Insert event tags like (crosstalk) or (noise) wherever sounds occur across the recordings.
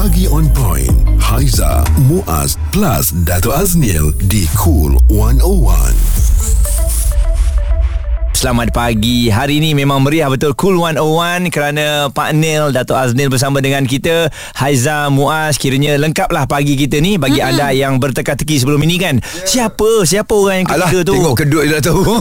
Pagi on point. Haiza, Muaz, plus Dato Aznil di Cool 101. Selamat pagi. Hari ini memang meriah betul Cool 101 kerana Pak Nil Dato' Aznil bersama dengan kita Haiza Muaz kiranya lengkaplah pagi kita ni bagi mm-hmm. anda yang berteka-teki sebelum ini kan. Yeah. Siapa? Siapa orang yang ketiga Alah, tu? tengok kedut dia dah tahu.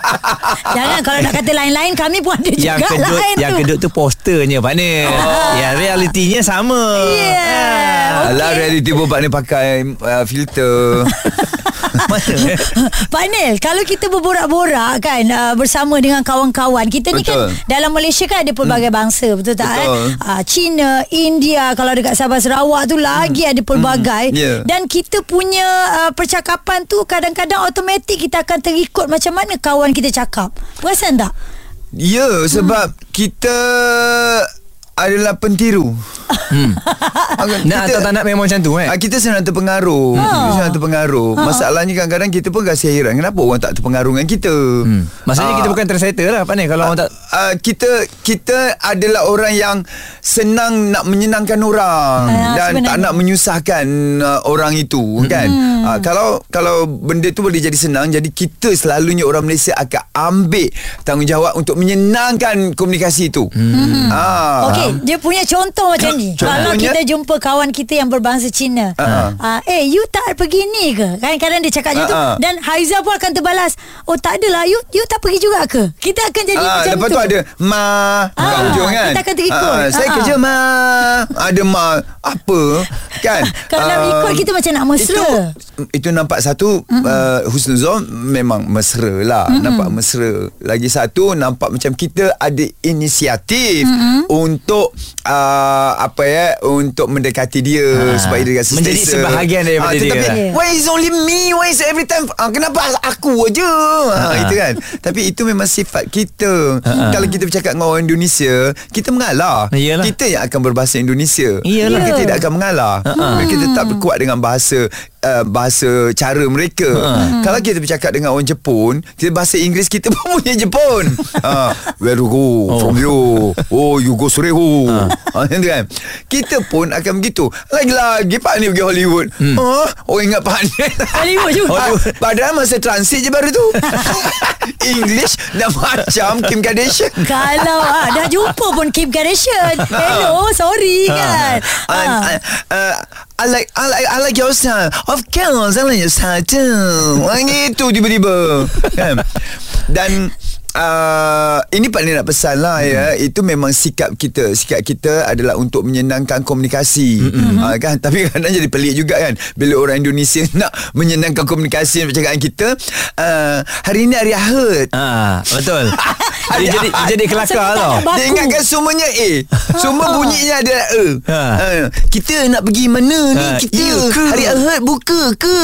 (laughs) Jangan kalau nak kata lain-lain Kami pun ada yang juga kedut, lain yang tu kedut tu posternya Pak Nil. Oh. Ya realitinya sama. Yeah. Alah, reality pun Pak ni pakai uh, filter. (laughs) (laughs) Pak Nil Kalau kita berborak-borak kan uh, Bersama dengan kawan-kawan Kita ni kan Betul. Dalam Malaysia kan Ada pelbagai hmm. bangsa Betul tak Betul. kan uh, China India Kalau dekat Sabah Sarawak tu Lagi ada pelbagai Ya. Dan kita punya uh, Percakapan tu Kadang-kadang automatik Kita akan terikut Macam mana kawan kita cakap Perasan tak? ya, sebab kita adalah pentiru. Hmm. (laughs) Agak- Nak atau tak nak memang macam tu eh? Ah, kita senang terpengaruh. Ha. Kita senang terpengaruh. Masalahnya kadang-kadang kita pun rasa heran kenapa orang tak terpengaruh dengan kita. Hmm. Maksudnya Ah. kita bukan tersettle lah Pak Nil kalau orang tak Uh, kita kita adalah orang yang senang nak menyenangkan orang Ah, dan sebenarnya. tak nak menyusahkan uh, orang itu hmm. kan uh, kalau kalau benda tu boleh jadi senang jadi kita selalunya orang Malaysia akan ambil tanggungjawab untuk menyenangkan komunikasi itu hmm. ah Okey, dia punya contoh macam ni. Kalau Contohnya? kita jumpa kawan kita yang berbangsa Cina. Ah. Uh, eh, you tak pergi ni ke? Kadang-kadang dia cakap macam tu. Dan Haiza pun akan terbalas. Oh, tak adalah. You you tak pergi juga ke? Kita akan jadi Ah, macam lepas tu. tu ada ma kat hujung kan. kita akan terikut. Ah, saya ah. kerja ma. Ada ma apa kan? (laughs) Kalau Ah, ikut kita macam nak mesra. Itu, itu nampak satu uh, husnuzon memang mesra lah, Mm-mm. nampak mesra. Lagi satu nampak macam kita ada inisiatif untuk uh, apa ya untuk mendekati dia Ah, supaya dia rasa menjadi selesa. sebahagian daripada Ah, dia tetapi, lah. Why is only me? Why is every time ah, Kenapa aku aja? Ha, Itu kan. Tapi itu memang sifat kita. Kalau kita bercakap dengan orang Indonesia Kita mengalah. Iyalah. Kita yang akan berbahasa Indonesia. Iyalah. Kita tidak akan mengalah. Mereka tetap kuat dengan bahasa uh, Bahasa cara mereka. Kalau kita bercakap dengan orang Jepun Kita bahasa Inggeris Kita (laughs) pun punya Jepun. Ha, Where you go? From you Oh you go Sureho ha. Macam (laughs) tu kan Kita pun akan begitu Lagi-lagi Pak ni pergi Hollywood hmm. oh, Orang ingat Pak ni (laughs) Hollywood juga. Ah, Padahal masa transit je baru tu (laughs) English dah macam Kim Kardashian Kalau ah, dah jumpa pun Kim Kardashian. Hello, sorry kan. I, I, uh, I like I like I like your style. Of course, I like your style too. Wah gitu tiba-tiba. Kan? Dan Uh, ini Pak Ni nak pesan lah hmm. ya Itu memang sikap kita Sikap kita adalah untuk menyenangkan komunikasi hmm. uh, kan? (laughs) Tapi kadang jadi pelik juga kan Bila orang Indonesia (laughs) nak menyenangkan komunikasi Percakapan kita uh, Hari ini hari Ahad Ah, betul. (laughs) dia jadi dia jadi kelakar tau. dia ingatkan semuanya A Semua bunyinya ada E Ha. ha. Kita nak pergi mana ni Ha, Kita ya ke? Hari Ahad buka ke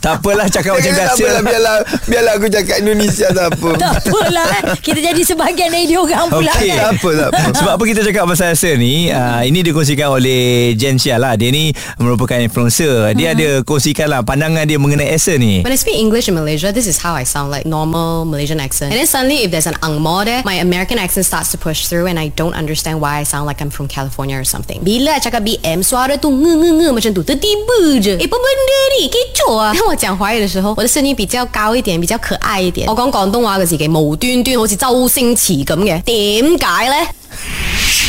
tak apalah cakap macam biasa. tak apalah, biarlah, biarlah aku cakap Indonesia tak apa Tak apalah eh. Kita jadi sebahagian dari dia orang pula Okey. kan. Tak apa tak apa Sebab apa kita cakap pasal accent ni uh, Ini dikongsikan oleh Jen Shia lah Dia ni merupakan influencer Dia ada kongsikan lah Pandangan dia mengenai accent ni When I speak English in Malaysia, this is how I sound like normal Malaysian accent. And then suddenly, if there's an Ang Mo there, my American accent starts to push through, and I don't understand why I sound like I'm from California or something. Bila I cakap BM, suara tu nge nge nge macam tu, tertiba je. Eh, apa benda ni? Kecoh ah!(laughs) 当我讲华语的时候，我的声音比较高一点，比较可爱一点。我讲广 東話嘅時期，無端端好似周星馳咁嘅，點解呢？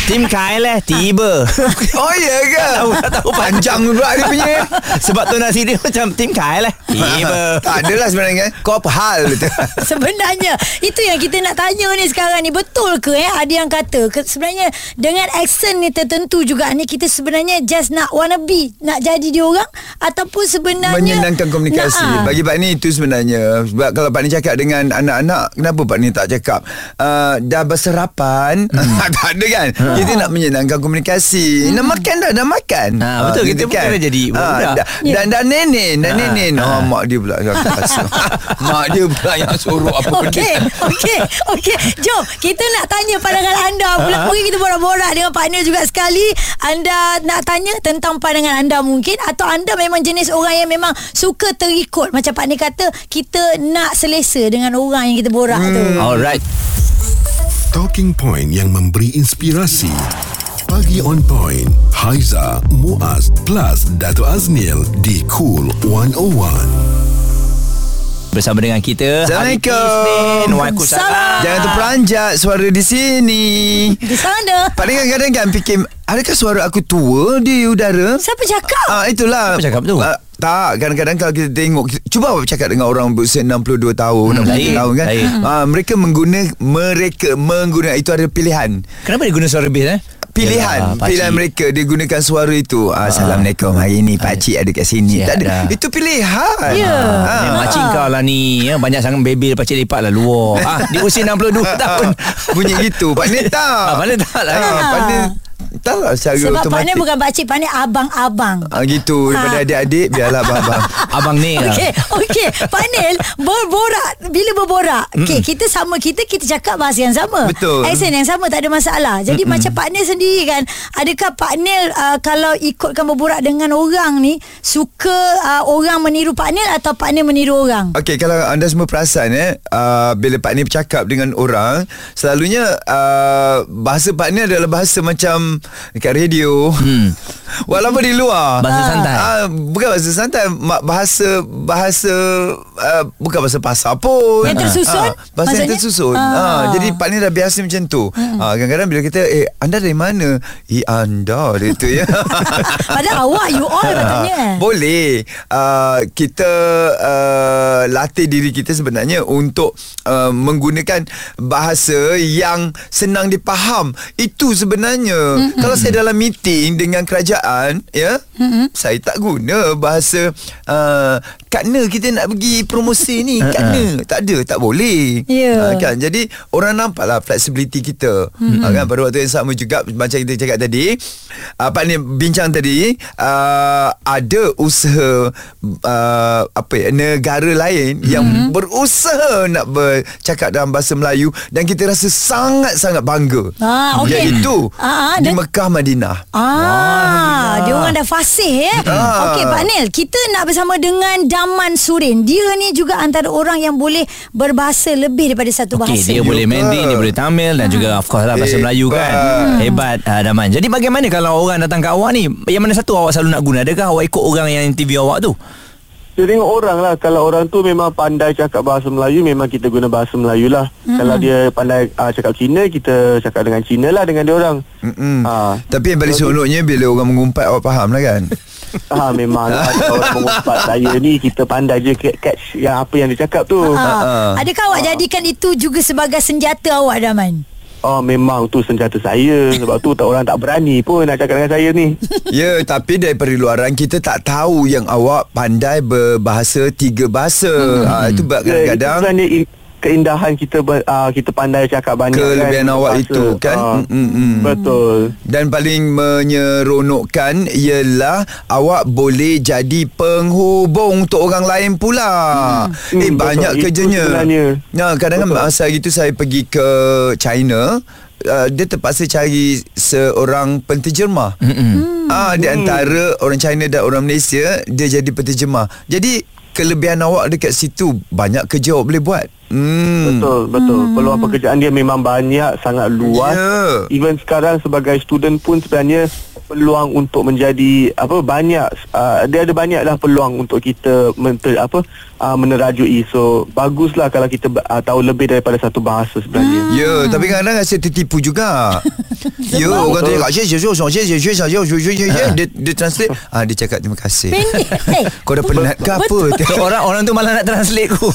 Tim Kyle lah Tiba. (laughs) Oh ya ke? Tahu, tak tahu. Panjang pula dia punya. Sebab tonasi dia macam Tim Kyle lah Tiba. (laughs) Tak adalah sebenarnya. Kau apa hal? (laughs) Sebenarnya Itu yang kita nak tanya ni sekarang ni. Betul ke eh Ada yang kata? Ke, Sebenarnya Dengan accent ni tertentu juga ni Kita sebenarnya Just nak wanna be Nak jadi dia orang Ataupun sebenarnya Menyenangkan komunikasi. Nak, ah. Bagi Pak Ni itu sebenarnya. Sebab kalau Pak Ni cakap dengan anak-anak Kenapa Pak Ni tak cakap? Uh, Dah berserapan. Tak ada kan Kita nak menyenangkan komunikasi. Nak makan dah Dah makan. Ha, betul, kita gitu pun kena jadi budak. dah, Dan dah nenek Dah Ha, nenek. Oh, Mak dia pula yang. (laughs) (laughs) Mak dia pula yang suruh Apa benda. Okey, okey, okey. Jom kita nak tanya pandangan anda pula. Mungkin kita borak-borak dengan partner juga sekali. Anda nak tanya tentang pandangan anda mungkin? Atau anda memang jenis orang yang memang suka terikut? Macam partner kata kita nak selesa dengan orang yang kita borak tu. Alright Talking point yang memberi inspirasi. Pagi on point. Haiza, Muaz, plus Dato Aznil di Cool 101. Bersama dengan kita Assalamualaikum. Waalaikumsalam Jangan terperanjat suara di sini. Di sana. Pada kadang-kadang kan fikir Adakah suara aku tua di udara? Siapa cakap? Ah itulah. Siapa cakap tu? Ah, tak, kadang-kadang kalau kita tengok Cuba awak bercakap dengan orang berusia 62 tahun, Hmm, 60 lain, tahun kan. lain. Ah, mereka mengguna mereka menggunakan itu ada pilihan. Kenapa dia guna suara bass eh? Pilihan Yalah, pakcik. Pilihan mereka Dia gunakan suara itu ah, Assalamualaikum Hari ni pakcik ada kat sini Siap tak ada. dah. Itu pilihan Ya. Ah. Ni makcik kau lah ni ya, Banyak sangat bebel Pakcik lepak lah luar ah, Di usia 62 tahun (laughs) Bunyi gitu Pak Nik tak Ah, mana tak lah ah, Pak Nik Tak lah secara Sebab otomatik pandai bukan pakcik, pandai abang-abang. ah, Gitu Daripada Ah. adik-adik Biarlah abang-abang (laughs) Abang ni lah Okey, okey. Pak Nil, berborak. Bila berborak, okey, kita sama kita, kita cakap bahasa yang sama. Betul. Accent yang sama, tak ada masalah. Jadi Mm-mm. macam Pak Nil sendiri kan, adakah Pak Nil uh, kalau ikutkan berborak dengan orang ni, suka uh, orang meniru Pak Nil atau Pak Nil meniru orang? Okey kalau anda semua perasan eh uh, bila Pak Ni bercakap dengan orang selalunya uh, bahasa Pak Ni adalah bahasa macam dekat radio. Hmm. (laughs) Walaupun di luar. Bahasa santai. Uh, bukan bahasa santai, bahasa bahasa uh, bukan bahasa pasar pun. Yang tersusun? Ah, bahasa yang Maksudnya? tersusun. Ah. Ah. jadi Pak Ni dah biasa macam tu. Hmm. Uh, kadang-kadang bila kita eh anda dari mana? Eh anda dia tu ya. (laughs) Padahal awak, you all katanya. Ah, Boleh uh, Kita uh, Latih diri kita sebenarnya Untuk uh, Menggunakan Bahasa Yang Senang dipaham Itu sebenarnya mm-hmm. Kalau saya dalam meeting Dengan kerajaan Ya mm-hmm. Saya tak guna Bahasa uh, Katna kita nak pergi promosi ni Katna Tak ada Tak boleh Ya. Ah, kan Jadi Orang nampak lah Flexibility kita mm-hmm. uh, kan Pada waktu yang sama juga Macam kita cakap tadi uh, Pak ni bincang tadi uh, Ada usaha uh, Apa ya Negara lain Yang Mm-hmm. berusaha Nak bercakap dalam bahasa Melayu Dan kita rasa sangat-sangat bangga Ah, okey. Iaitu Ah, ah, Di Mekah Madinah Ah, dia orang dah fasih eh. Ah. Okey Pak Nil, kita nak bersama dengan Daman Surin. Dia ni juga antara orang yang boleh berbahasa lebih daripada satu Okey, bahasa. dia boleh Mandarin, dia boleh Tamil dan juga of course lah bahasa Hebat. Melayu kan. Hebat uh, Daman. Jadi bagaimana kalau orang datang ke awak ni, yang mana satu awak selalu nak guna? Adakah awak ikut orang yang interview awak tu? Kita tengok orang lah Kalau orang tu memang pandai cakap bahasa Melayu Memang kita guna bahasa Melayu lah mm-hmm. Kalau dia pandai uh, cakap Cina Kita cakap dengan Cina lah dengan dia orang Mm-mm. Ah. Tapi yang paling seronoknya Bila orang mengumpat Awak faham lah kan (laughs) Ah memang lah Kalau orang mengumpat saya ni Kita pandai je ca- catch yang apa yang dia cakap tu Ah, Ah. Adakah awak jadikan itu juga sebagai senjata awak Daman? Oh memang tu senjata saya Sebab tu tak orang tak berani pun Nak cakap dengan saya ni (laughs) Ya, tapi daripada luaran kita tak tahu yang awak pandai berbahasa tiga bahasa. Hmm. Ha, itu Itu kadang-kadang sebenarnya i- keindahan kita ber- uh, kita pandai cakap banyak Kelebihan kan awak bahasa. itu kan? Mm, mm, mm. Betul dan paling menyeronokkan ialah awak boleh jadi penghubung untuk orang lain pula. Hmm. Eh Hmm, banyak betul. Itu kerjanya. Ya, kadang-kadang Betul. masa gitu saya pergi ke China Uh, dia terpaksa cari seorang penterjemah. Mm-hmm. Ah di antara orang China dan orang Malaysia dia jadi penterjemah. Jadi kelebihan awak dekat situ banyak kerja awak boleh buat. Hmm. Betul betul Peluang pekerjaan dia memang banyak Sangat luas Ya. Even sekarang sebagai student pun sebenarnya Peluang untuk menjadi Apa banyak uh, Dia ada banyak lah peluang Untuk kita menter, apa uh, menerajui so baguslah kalau kita uh, tahu lebih daripada satu bahasa sebenarnya hmm. ya yeah, tapi kadang-kadang rasa tertipu juga ya orang tanya kat Syed, Syed, Syed, Syed, Syed, Syed, Syed, Dia translate, ah, dia cakap terima kasih. Kau dah penat ke apa? Orang orang tu malah nak translate ku.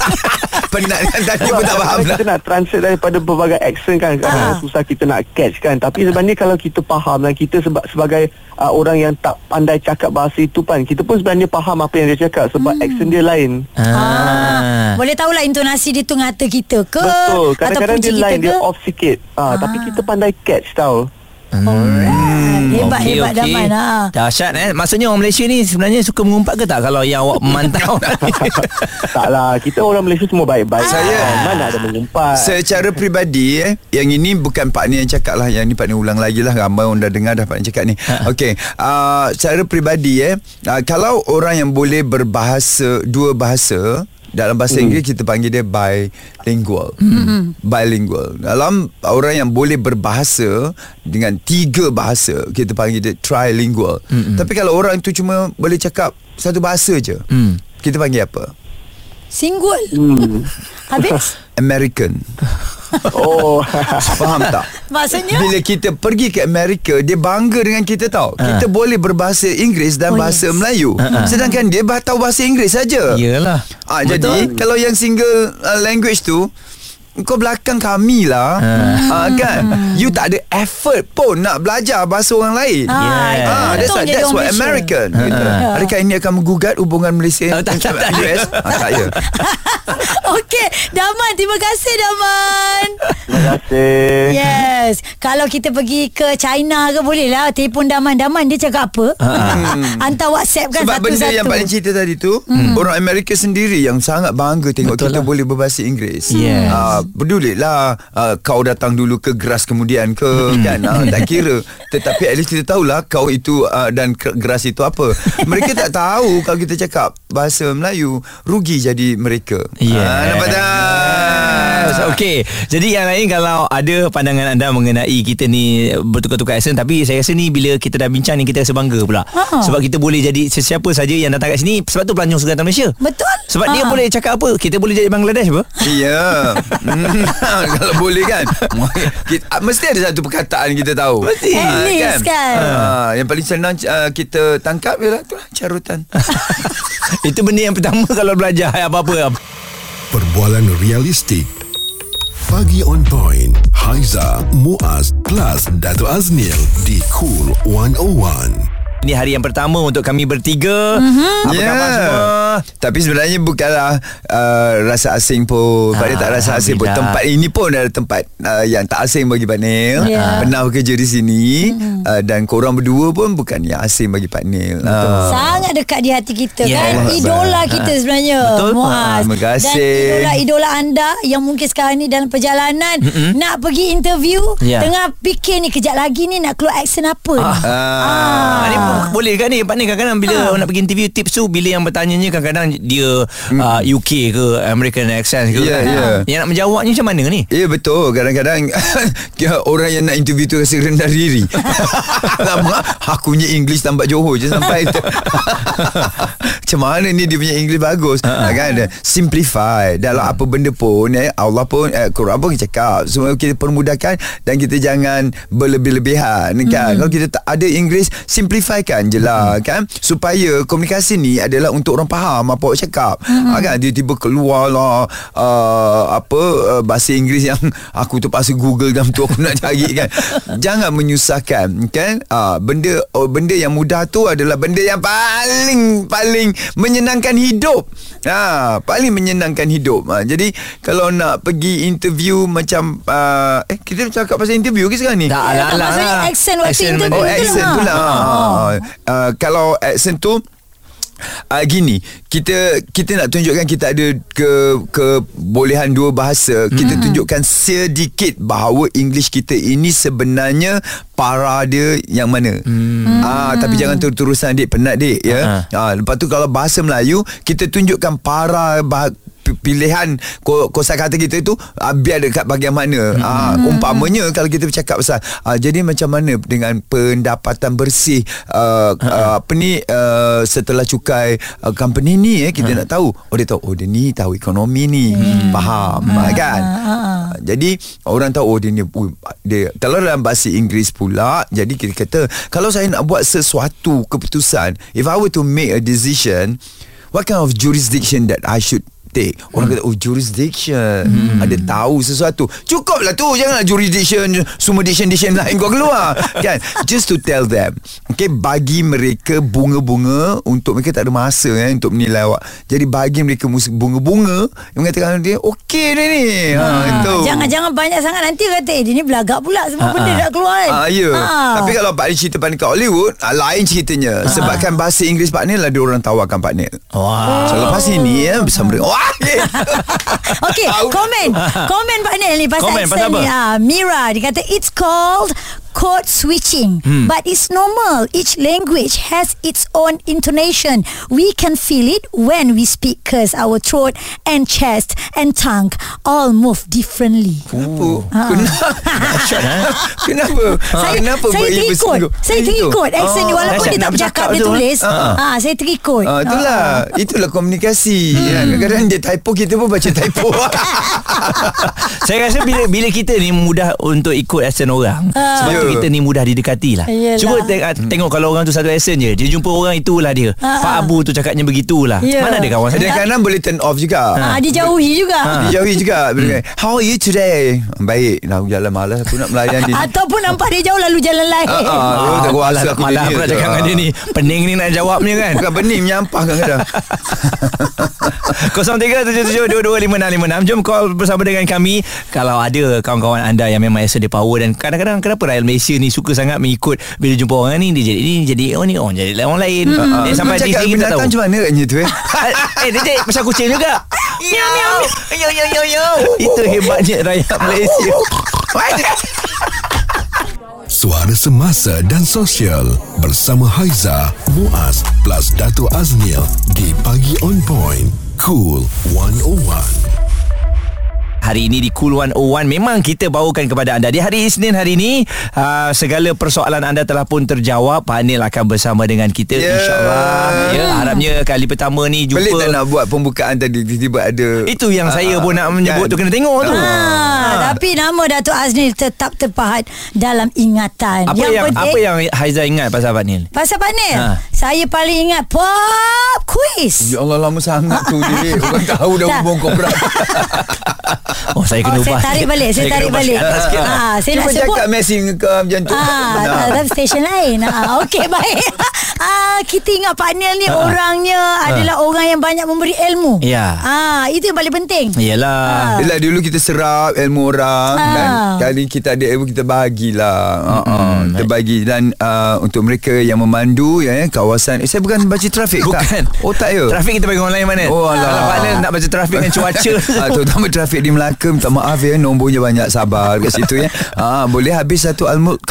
penat kan, tadi pun tak faham. Kita nak translate daripada berbagai accent kan. Susah kita nak catch kan. Tapi sebenarnya kalau kita faham dan kita sebagai uh, orang yang tak pandai cakap bahasa itu kan Kita pun sebenarnya faham apa yang dia cakap Sebab hmm. accent dia lain. Ah. Boleh tahulah intonasi dia tu ngata kita ke? Betul. Atau Kadang-kadang dia ke? dia off sikit. Ah, Tapi kita pandai catch tau Alright. Hebat Okey, hebat okey. Daman ha. Dahsyat eh. Maksudnya orang Malaysia ni sebenarnya suka mengumpat ke tak kalau yang awak memantau? (laughs) Tak lah Kita orang Malaysia semua baik-baik Saya- Ah, Mana ada mengumpat Secara peribadi eh, Yang ini bukan Pak Ni yang cakap lah Yang ni Pak Ni ulang lagi lah Ramai orang dah dengar dah Pak Ni cakap ni Okey uh, Secara peribadi eh uh, Kalau orang yang boleh berbahasa Dua bahasa Dalam bahasa Inggeris kita panggil dia bilingual. Bilingual. Dalam orang yang boleh berbahasa dengan tiga bahasa, kita panggil dia trilingual. Tapi kalau orang tu cuma boleh cakap satu bahasa je, kita panggil apa? Single. Hmm. (laughs) Habis? American. Oh. (laughs) Faham tak? Maksudnya? Bila kita pergi ke Amerika Dia bangga dengan kita tau Kita boleh berbahasa Inggeris Dan Oh, bahasa yes. Melayu Sedangkan dia bah- tahu bahasa Inggeris saja. Yelah. Ah, jadi kalau yang single uh, language tu kau belakang kami lah ah, kan You tak ada effort pun Nak belajar bahasa orang lain Ah, Yeah. itu Ah, that's what, jadi that's what. American gitu. Adakah ini akan menggugat hubungan Malaysia Oh, tak, tak, tak. US? Ah, tak ya (laughs) Okey, Daman, terima kasih Daman. Terima kasih. Yes. Kalau kita pergi ke China ke boleh lah telefon Daman. Daman dia cakap apa? (laughs) Hantar WhatsApp kan Sebab benda satu-satu. yang Pak Lim cerita tadi tu hmm. Orang Amerika sendiri Yang sangat bangga Tengok Betul kita lah. boleh berbahasa Inggeris Yes. Ah, Pedulilah uh, Kau datang dulu ke Geras kemudian ke Kan? Uh, Tak (laughs) kira. Tetapi at least kita tahulah Kau itu uh, Dan Geras itu apa. Mereka tak tahu Kalau kita cakap Bahasa Melayu Rugi jadi mereka. Yeah. Ah, Nampak tak Yes, Okey. Jadi yang lain kalau ada pandangan anda mengenai kita ni bertukar-tukar accent tapi saya rasa ni bila kita dah bincang ni kita rasa bangga pula. Ha. Sebab kita boleh jadi sesiapa saja yang datang kat sini sebab tu pelancong Segatan Malaysia. Betul. Sebab dia Ha. boleh cakap apa? Kita boleh jadi Bangladesh apa? Ya Hmm, (laughs) Kalau boleh kan kita, ah, Mesti ada satu perkataan kita tahu Mesti. Ah, At least kan. Ah, Yang paling senang uh, Kita tangkap Ialah tu lah Carutan (laughs) Itu benda yang pertama kalau belajar apa-apa. Perbualan realistik Pagi on point. Haiza, Muaz Plus Dato' Aznil Di Cool 101 Ini hari yang pertama untuk kami bertiga. Mm-hmm. Apa Ya. khabar semua? Tapi sebenarnya bukanlah uh, Rasa asing pun Pak Nil tak rasa asing pun. Tempat ini pun adalah tempat uh, Yang tak asing bagi Pak Nil Ya. Pernah bekerja di sini uh, Dan korang berdua pun Bukan yang asing bagi Pak Nil Ah. Sangat dekat di hati kita Ya. kan Allah Idola Akbar. kita sebenarnya Betul. Muaz Ah, terima kasih. Dan idola-idola anda Yang mungkin sekarang ni dalam perjalanan Mm-mm. Nak pergi interview Ya. Tengah fikir ni Kejap lagi ni nak keluar accent apa ni Ah. Ah. Boleh kan ni Pak ni kadang-kadang bila Ah. nak pergi interview tips tu bila yang bertanyanya kadang-kadang dia uh, UK ke American accent ke Hmm. Ya, kan? ya. Yang nak menjawabnya macam mana ni? Ya betul Kadang-kadang (laughs) Orang yang nak interview tu Rasa rendah diri (laughs) Lama Aku punya English Tampak Johor je Sampai tu (laughs) Macam mana ni Dia punya English bagus uh-huh. kan Simplify Dalam apa benda pun eh, Allah pun eh, Quran pun cakap Semua kita permudahkan Dan kita jangan Berlebih-lebihan kan Kalau kita tak ada English Simplifykan je lah kan? Supaya Komunikasi ni Adalah untuk orang faham Apa awak cakap. Ha, kan? Tiba-tiba keluar lah uh, Apa uh, Bahasa Inggeris yang (laughs) Aku terpaksa google Dan tu aku nak cari kan? (laughs) Jangan menyusahkan Kan? Uh, Benda oh, Benda yang mudah tu Adalah benda yang paling Paling Menyenangkan hidup. Ha, Paling menyenangkan hidup. Ha, Jadi Kalau nak pergi interview Macam uh, Eh kita cakap pasal interview ke sekarang ni? Tak Ya, lah tak, lah. maksudnya accent waktu Accent interview Oh accent lah. tu lah. Oh. Uh, Kalau accent tu Uh, gini kita kita nak tunjukkan kita ada ke kebolehan dua bahasa kita tunjukkan sedikit bahawa English kita ini sebenarnya para dia yang mana? Ah tapi jangan terus-terusan dik. Penat dik ya. Ah lepas tu kalau bahasa Melayu kita tunjukkan para bah- pilihan ko- kosa kata kita itu uh, biar dekat bahagian mana. Hmm. uh, umpamanya kalau kita bercakap pasal uh, jadi macam mana dengan pendapatan bersih uh, uh, apa ni uh, setelah cukai uh, company ni eh kita nak tahu. Oh dia tahu oh dia ni tahu ekonomi ni. Hmm. faham uh, kan? uh, jadi orang tahu oh dia ni uh, dia kalau dalam bahasa Inggeris pula jadi kita kata kalau saya nak buat sesuatu keputusan if I were to make a decision what kind of jurisdiction that I should take Orang kata Oh jurisdiction hmm. Ada tahu sesuatu Cukup lah tu Janganlah jurisdiction Semua diction-diction lain kau keluar (laughs) Kan Just to tell them Okay Bagi mereka Bunga-bunga Untuk mereka tak ada masa eh, Untuk menilai awak Jadi bagi mereka Bunga-bunga Yang mengatakan dia Okay dia ni ha, itu. Jangan-jangan banyak sangat nanti kata eh dia ni belagak pula semua benda dah keluar kan. Ah, ya. Ah. Tapi kalau Pak Nil cerita Pak Nil kat Hollywood, ah, lain ceritanya. Sebabkan bahasa Inggeris Pak Nil ada orang tawarkan Pak Nil. Wah. So lepas ini ya bersama dengan. (laughs) Okey, komen. Komen Nil ni pasal Komen, pasal ni. Ah, Mira dia kata it's called code switching. Hmm. But it's normal. Each language has its own intonation. We can feel it when we speak cause our throat and chest and tongue all move differently. Oh, kenapa? Ha? (laughs) Kenapa? Saya, kenapa terikut? Saya terikut Accent ni Walaupun dia tak bercakap Dia tu, tulis ha? ah, Saya terikut Ah, itulah Itulah komunikasi kan? Kadang-kadang dia typo Kita pun baca typo (laughs) (laughs) Saya rasa bila bila kita ni mudah untuk ikut accent orang. Sebab tu Ya. kita ni mudah didekati lah. Yelah. Cuba teng- ah, tengok kalau orang tu satu accent je. Dia jumpa orang itulah dia. Ah, Pak ah. Abu tu cakapnya begitulah. Ya. Mana ada kawan saya? Kadang-kadang boleh turn off juga ah, Dia jauhi juga Dijauhi juga Bila kata, How are you today? Baik Nak jalan malas Aku nak melayan dia (laughs) Ataupun nampak dia jauh Lalu jalan lain tak kuasa malah, aku dunia pula tu. cakap dengan dia ni Pening ni nak jawabnya kan Bukan benih Menyampah kadang-kadang (laughs) 0377225656 Jom call bersama dengan kami Kalau ada kawan-kawan anda Yang memang rasa dia power Dan kadang-kadang Kenapa rakyat Malaysia ni Suka sangat mengikut Bila jumpa orang ni Dia jadi ni Jadi oh ni Oh jadi orang lain hmm. Dia sampai sendiri tak tahu macam mana katnya tu eh (laughs) Eh dia jadi pasal kucing juga Miau miau Yo yo yo yo Itu hebatnya rakyat Malaysia (laughs) Suara Semasa dan Sosial bersama Haiza, Muaz plus Dato Aznil di Pagi On Point. Cool 101. Hari ini di Cool 101 Memang kita bawakan kepada anda. Di hari Isnin hari ini uh, Segala persoalan anda telah pun terjawab. Pak Anil akan bersama dengan kita Ya. InsyaAllah. Ya, Harapnya kali pertama ni jumpa Pelik tak nak buat pembukaan tadi Tiba-tiba ada Itu yang saya pun nak menyebut tu Kena tengok tu. Ah, Tapi nama Datuk Aznil tetap terpahat dalam ingatan. Apa yang, penting, apa yang Haiza ingat pasal Pak Anil? Pasal Pak Nil Ha. Saya paling ingat Pop quiz. Ya Allah lama sangat tu dia Orang tahu dah hubung kau berat (laughs) (laughs) Oh saya kena Oh, saya ubah tarik sikit. balik Saya kena tarik balik sikit sikit. ah, Saya nak Cuma sebut cakap Messi ke macam tu Ah, Benar. dalam stesen lain. Ah, okey (laughs) baik. Ah, kita ingat Pak Nil ni orangnya adalah orang yang banyak memberi ilmu. Ya. Ah, itu yang paling penting. Yelah Yelah dulu kita serap ilmu orang Ah. kan kali kita ada ilmu kita bagilah. Uh-uh, kita bagi dan uh, untuk mereka yang memandu ya kawasan eh, saya bukan baca trafik Bukan tak. Oh tak ya. Trafik kita bagi orang lain mana Oh, alah. Kalau Pak Anil nak baca trafik dengan cuaca (laughs) Ah, terutama trafik di Melaka minta maaf ya nombornya banyak sabar kat situ ya. (laughs) Ah boleh habis satu al-mulk.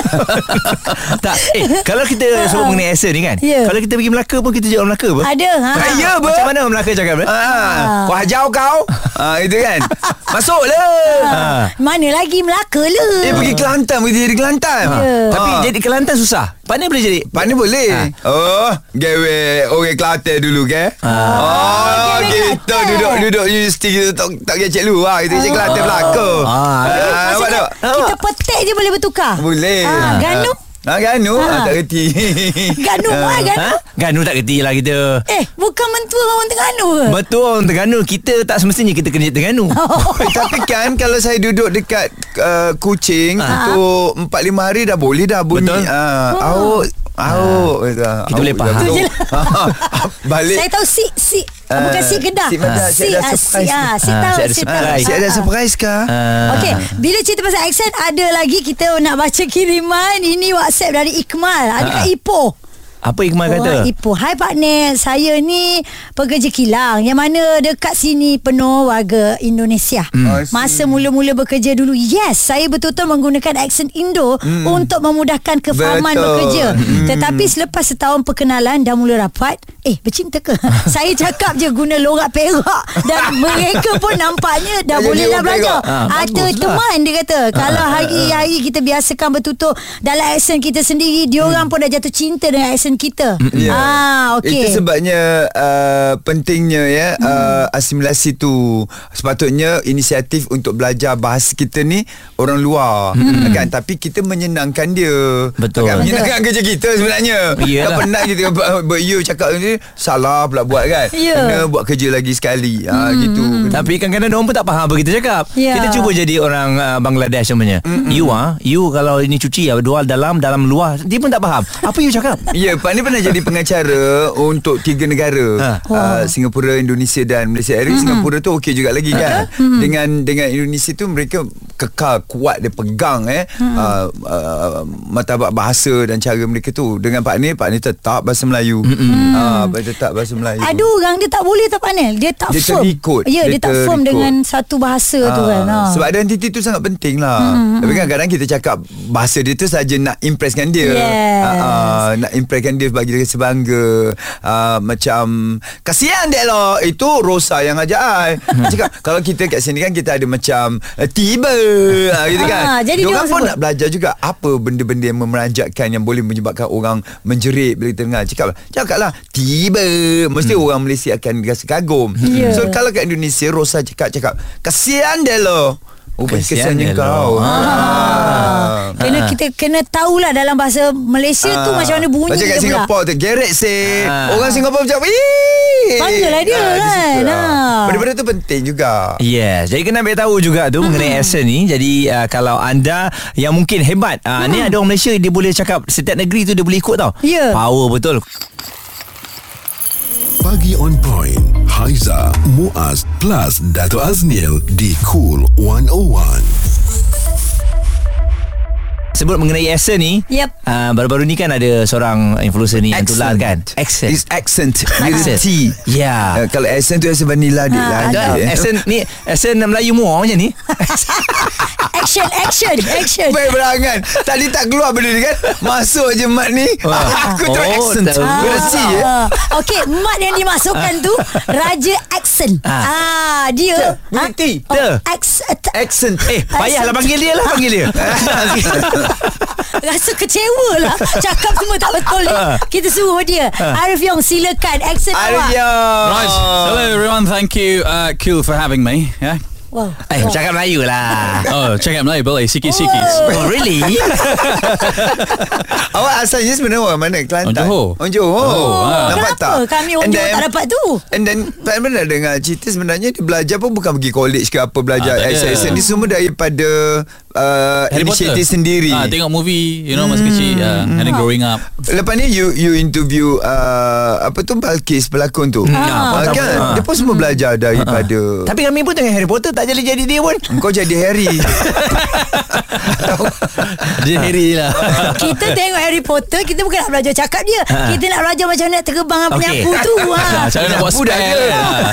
(laughs) tak eh kalau kita sebut mengenai accent ni kan Ya. kalau kita pergi Melaka pun kita jawab Melaka apa Ada ha. Ah, ya, ber. macam mana orang Melaka cakap eh? Ah, kau hajau kau. (laughs) Ah itu kan. (laughs) Masuklah. Ah. Mana lagi Melaka lah. Eh pergi Kelantan pergi jadi Kelantan. Ya. Tapi jadi Kelantan susah Anil boleh jadi Mana boleh Ha. Oh Gawe Orang Kelantan dulu ke Ah. Oh Kita Kelantan. duduk Duduk universiti Kita tak, tak kecek lu ha, Kita kecek Kelantan Nampak Maksudnya, tak kita petik je boleh bertukar. Boleh Ah, Ganu. Ha, Ganu Ah. ha. Tak kerti Ganu Ah. ah, (laughs) Ganu. Ha? Ganu tak kerti lah kita Eh, bukan mentua orang Terengganu ke? Betul orang Terengganu Kita tak semestinya kita kena Terengganu (laughs) (laughs) Eh, Tapi kan Kalau saya duduk dekat uh, Kucing Untuk 4-5 hari Dah boleh dah bunyi Betul. uh, Auk Auk Kita boleh faham. Betul. (laughs) Balik Saya tahu si si Ah, bukan si Kedah. si Kedah, si ada ah, si surprise. ah, si Ah, tahu si ada surprise. Si ada Ah, ah. surprise kah? Ah. Okey, bila cerita pasal accent ada lagi kita nak baca kiriman ini WhatsApp dari Ikmal. Ada kat Ah. Ipoh. Apa Iqmal kata Orang Ipoh. Hai partner, saya ni pekerja kilang yang mana dekat sini penuh warga Indonesia. See. Masa mula-mula bekerja dulu, yes, saya betul-betul menggunakan accent Indo untuk memudahkan kefahaman Betul. bekerja. Mm. Tetapi selepas setahun perkenalan dah mula rapat, eh bercinta ke? (laughs) saya cakap je guna lorak perak dan mereka pun nampaknya dah Dah boleh lah orang belajar. perak. Ah, Ah, baguslah. teman dia kata kalau hari-hari kita biasakan bertutur dalam accent kita sendiri, diorang pun dah jatuh cinta dengan accent kita. Ya. Ah, okey. Itu sebabnya uh, pentingnya ya uh, asimilasi tu. Sepatutnya inisiatif untuk belajar bahasa kita ni orang luar kan tapi kita menyenangkan dia. Betul. Kan menyenangkan kerja kita sebenarnya. Tak penat kita you cakap ni salah pula buat kan. Ya. Kena buat kerja lagi sekali. Ha gitu. Tapi kadang-kadang orang pun tak faham apa kita cakap. Ya. Kita cuba jadi orang uh, Bangladesh sebenarnya. You ah, you kalau ini cuci ya, dua dalam dalam luar, dia pun tak faham. Apa you cakap? Ya, Pak ni pernah jadi pengacara untuk tiga negara. Ha. Uh, Singapura, Indonesia dan Malaysia. Hari Singapura tu okey juga lagi kan. Dengan dengan Indonesia tu mereka kekal kuat dia pegang eh hmm. uh, uh, martabat bahasa dan cara mereka tu dengan Pak Nil Pak Nil tetap bahasa Melayu hmm. uh, tetap bahasa Melayu Ada orang dia tak boleh tak panel Dia tak Dia firm terikut. Ya dia, Dia tak firm dengan Satu bahasa tu kan ha. Sebab identiti tu sangat penting lah hmm. Tapi kadang-kadang kita cakap Bahasa dia tu saja nak impresskan dia Yes. Ah, ah, Nak impresskan dia Bagi dia rasa bangga. Uh, Macam Kasihan dek lo Itu Rosa yang ajak I (laughs) Cakap Kalau kita kat sini kan Kita ada macam uh, Tiba. Uh, Gitu kan. Ah, jadi dia orang pun sebut. nak belajar juga Apa benda-benda yang memeranjatkan Yang boleh menyebabkan orang Menjerit bila kita dengar. Cakap Cakap lah Tiba. Mesti orang Malaysia akan rasa kagum. Ya. So kalau kat Indonesia Rosa cakap-cakap Kasihan dek lo Oh, Kasihan kesiannya lo. kau. Ah. Kena kita kena tahulah dalam bahasa Malaysia tu macam mana bunyi Macam kat dia pula. Singapura tu Gerek sih Ah. Orang Singapura macam Wih Banggalah dia kan. Ah. Benda-benda tu penting juga Yes, jadi kena ambil tahu juga tu mengenai accent ni. Jadi uh, kalau anda yang mungkin hebat, uh, ni ada orang Malaysia dia boleh cakap setiap negeri tu dia boleh ikut tau. Ya. Power betul. Pagi on point. Haiza, Muaz, plus Dato Aznil di Cool 101. Sebut mengenai accent ni, Yep. uh, baru-baru ni kan ada seorang influencer ni yang tular kan. Accent. It's accent With a Accent. T Ya. Uh, Kalau accent tu Accent vanilla dia Ah, lah dia. Accent ni Accent Melayu muar macam ni (laughs) Action action action. Baik berangan Tadi tak keluar benda ni kan Masuk je mat ni Wah. (laughs) Aku Oh, accent tahu. With a T eh Ah, Okey, mat yang dimasukkan tu Raja accent. Ah. Ah, dia. With a T. Oh, Te. ex, Accent Eh payahlah panggil dia lah Panggil dia (laughs) (laughs) Rasa kecewa lah Cakap semua tak betul ni Ah. Kita suruh dia Arif Yong silakan Accent awak Arya Right. Hello, everyone. Thank you, uh, Cool, for having me. Yeah. Wow Eh cakap Melayu lah (laughs) Oh, check out Melayu boleh. Sikit-sikit. Oh really (laughs) Awak asalnya sebenarnya orang mana? Kelantan? Orang Johor. Orang Johor. Oh, Ah. Nampak Kenapa tak? kami orang And Johor then- tak dapat tu And then Tak pernah dengar cerita sebenarnya Dia belajar pun bukan pergi college ke apa Belajar Ah, ada. accent Dia semua daripada uh, Harry Inisiatif Potter. sendiri Ah, tengok movie, you know, masa kecil. Uh, and then growing up. Lepas ni you you interview uh, apa tu Balkis pelakon tu. Ah, Ah, kan? Dia pun semua belajar daripada Tapi kami pun tengok Harry Potter Tak jadi-jadi dia pun Engkau jadi Harry. (laughs) Dia Harry lah. Kita tengok Harry Potter Kita bukan nak belajar cakap dia Ha. Kita nak belajar macam mana nak terbang dengan Okey. penyapu tu (laughs) ha. Ah, Cara nak buat spell. dia. Ah.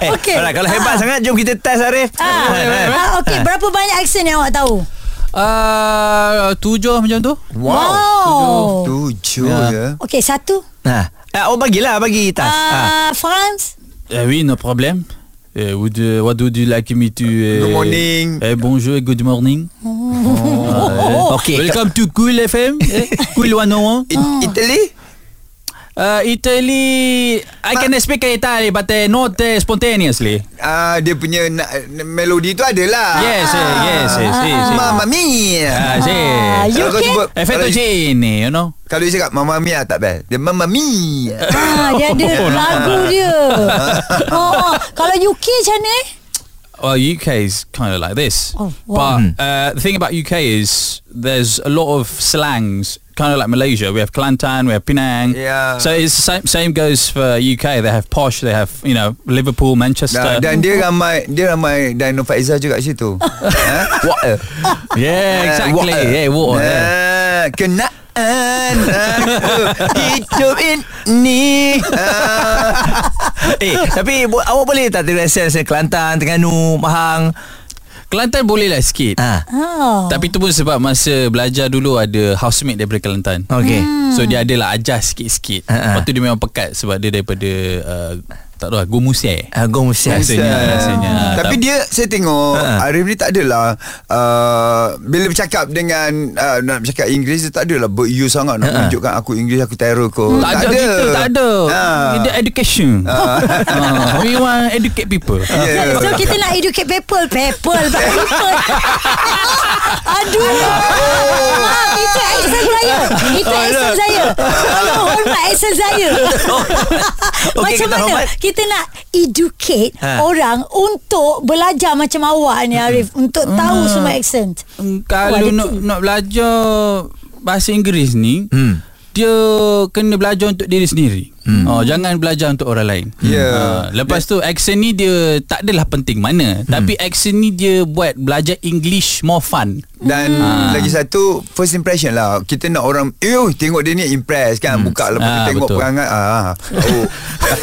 (laughs) eh, Okey. alright, Kalau hebat sangat Jom kita test Arif Ah, ah, Okey, berapa banyak accent yang awak tahu? Ah, tujuh macam tu. Wow. Tujuh Ya. ya. Okey, satu. Ha. Ah, oh bagilah bagi tas. ha. Uh, France. Uh, oui, no problem. Uh, would, uh, what would you like me to... Uh, Good morning. (laughs) Uh, bonjour, good morning. Oh. Okey. Welcome to Cool FM. eh, cool 101. I- Italy? Uh, Italy, I can speak Italy but uh, not uh, spontaneously. Ah dia punya na- melodi tu adalah. Yes, eh, yes, yes, yes, yes. Mamma mia. Ah, sì. Ah, you Kalau can? sebut Eh, kalau, fettuccine, you know. kalau dia cakap Mamma mia tak best. Dia Mamma mia. Ah, dia ada (laughs) lagu dia. (laughs) Oh, kalau UK macam mana eh? Well, UK is kind of like this. Oh, wow. But uh, the thing about UK is there's a lot of slangs, kind of like Malaysia. We have Kelantan, we have Penang. Yeah. So it's the same, same goes for UK. They have posh, they have, you know, Liverpool, Manchester. dan dia ramai dia ramai Dino Faiza juga kat situ. (laughs) ha? Water. yeah, exactly. Water. Yeah, water. yeah. Ah, kenaan aku (laughs) hidup ini. (laughs) Eh, tapi awak boleh tak tiru accent Kelantan, Terengganu, Pahang? Kelantan boleh lah sikit. Ha. Oh. Tapi tu pun sebab masa belajar dulu ada housemate daripada Kelantan. Okey. So dia adalah ajar sikit-sikit. Ha, ha. Lepas tu dia memang pekat sebab dia daripada uh, tak tahu lah Gomusai. Uh, Gong Musias. Rasanya, rasanya. Tapi Tak- dia saya tengok Ha. Arif ni tak adalah uh, bila bercakap dengan uh, nak bercakap Inggeris dia tak adalah beru sangat nak Ha. tunjukkan aku Inggeris aku terror kau. tak, ada, kita tak ada. Ha. Dia education. (laughs) Ah, we want educate people. (laughs) Yeah. So kita nak educate people People People (laughs) Aduh Maaf Itu accent saya (laughs) Okey, Macam kita mana hormat. Kita nak educate Ha. Orang Untuk belajar macam awak ni Arif Untuk tahu semua accent Mm, Oh, Kalau ada nak, nak belajar bahasa Inggeris ni, Hmm. dia kena belajar untuk diri sendiri. Hmm. Oh, jangan belajar untuk orang lain. Ya. Ah, lepas tu accent ni dia tak adalah penting mana, hmm. tapi accent ni dia buat belajar English more fun. Dan Hmm. lagi satu First impression lah Kita nak orang Eh tengok dia ni impress kan Buka lepas Ah, tengok betul. perangai ah, oh.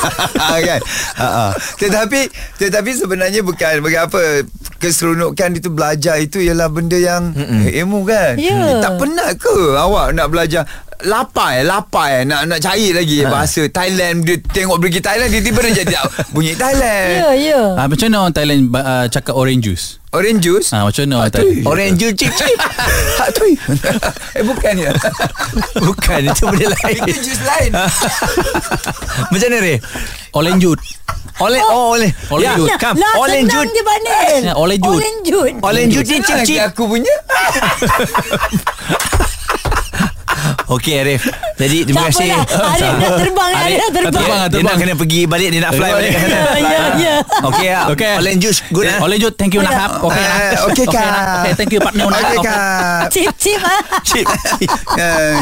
(laughs) kan ah, ah. Tetapi Tetapi sebenarnya bukan Bagi apa Keseronokan itu belajar itu Ialah benda yang Mm-mm. Ilmu kan Ya. Eh, Tak penat ke Awak nak belajar Lapar eh Lapar eh Nak, nak cari lagi Ha. Bahasa Thailand Dia tengok pergi Thailand Dia tiba dia jadi (laughs) Bunyi Thailand Ya, ya. Ah, macam mana orang Thailand uh, cakap orange juice? Orange juice Ah, macam mana orang Thailand? Orange juice cip cip. (laughs) Hak tu (laughs) Eh bukan ya Bukan itu benda lain. Itu juice lain Macam mana Ray? Orange juice. Oleh oh oleh. Orange Ya, juice. come. Lah, Orange senang juice. je Panel. Ya, orange juice. Orange juice. Orange juice ni cip Lagi cip. aku punya Okey Arif. Jadi terima Tak kasih. apalah. (laughs) Arif dah terbang. Arif dah terbang. terbang, Dia terbang. nak kena pergi balik Dia nak fly balik ke (laughs) sana Ya, ya, ya. Okey ya Okey. Orange juice Good eh Orange juice, thank you Nahap. Okay, Ah, Nahap. okey, Kak. Okay, thank you partner. Okay Okay. kak Cip, cip. ah. Cip (laughs) Uh,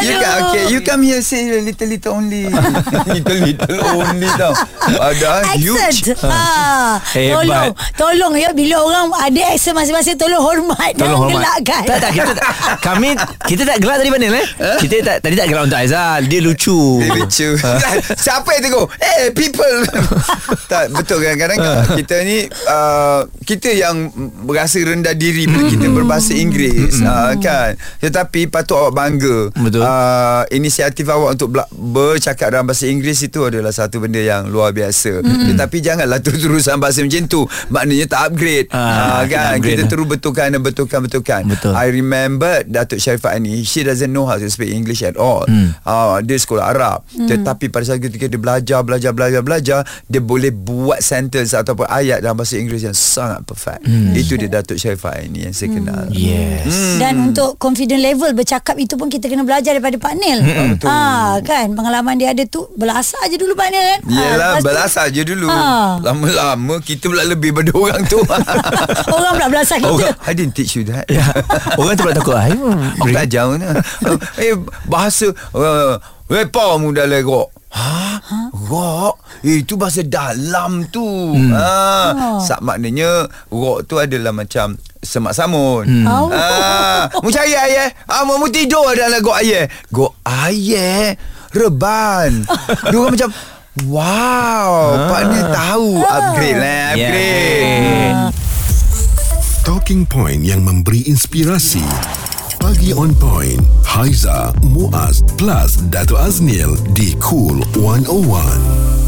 you Aduh. can, okay, you come here say little little only. little little only tau. Ada huge. Accent. Ah, Hebat. tolong, tolong ya bila orang ada accent masing-masing tolong hormat Tolong hormat gelakkan. Tak tak kita Kami Kita tak gelak tadi Panel eh Kita tak Tadi tak gelak untuk Aizal Dia lucu. Dia lucu. (laughs) Siapa yang tegur Eh people. (laughs) Tak betul kadang-kadang Ah. Kita ni uh, Kita yang Berasa rendah diri Bila kita berbahasa Inggeris uh, Kan? Tetapi patut awak bangga. Betul. uh, Inisiatif awak untuk Bercakap dalam bahasa Inggeris Itu adalah satu benda yang Luar biasa. Tetapi janganlah terus-terusan bahasa macam tu. Maknanya tak upgrade. Ah, uh, Kan? Upgrade Kita lah. terus betulkan dan betulkan betulkan Betul. I remember Datuk Sharifah ni She doesn't know how to speak English at all hmm. uh, Dia sekolah Arab hmm. Tetapi pada saat ketika dia belajar Belajar belajar belajar Dia boleh buat sentence Ataupun ayat dalam bahasa Inggeris Yang sangat perfect hmm. Itu dia Datuk Sharifah ni Yang saya kenal Yes Dan untuk confident level bercakap itu pun kita kena belajar daripada Pak Nil. Betul. Ha, kan pengalaman dia ada tu belasah je dulu Pak Nil kan. Ha, Yelah tu belasah je dulu Ah. Lama-lama Kita pula lebih pada orang tu (laughs) Orang pula belasah kita. Orang, I didn't teach you that Ya. Orang tu pula takut ah, Aku belajar mana Eh bahasa uh, Lepa mu dah legok Ha? Rock Eh itu bahasa dalam tu hmm. ha. Sak maknanya Rock tu adalah macam Semak samun hmm. Oh. ha. Mu cari ayah ha, Mu, mu tidur dalam gok ayah Gok ayah Reban (laughs) Dia orang macam Wow Pak ni tahu Upgrade lah Upgrade Yeah. Talking Point yang memberi inspirasi. Pagi on point. Haiza, Muaz, plus Dato Aznil di Cool 101.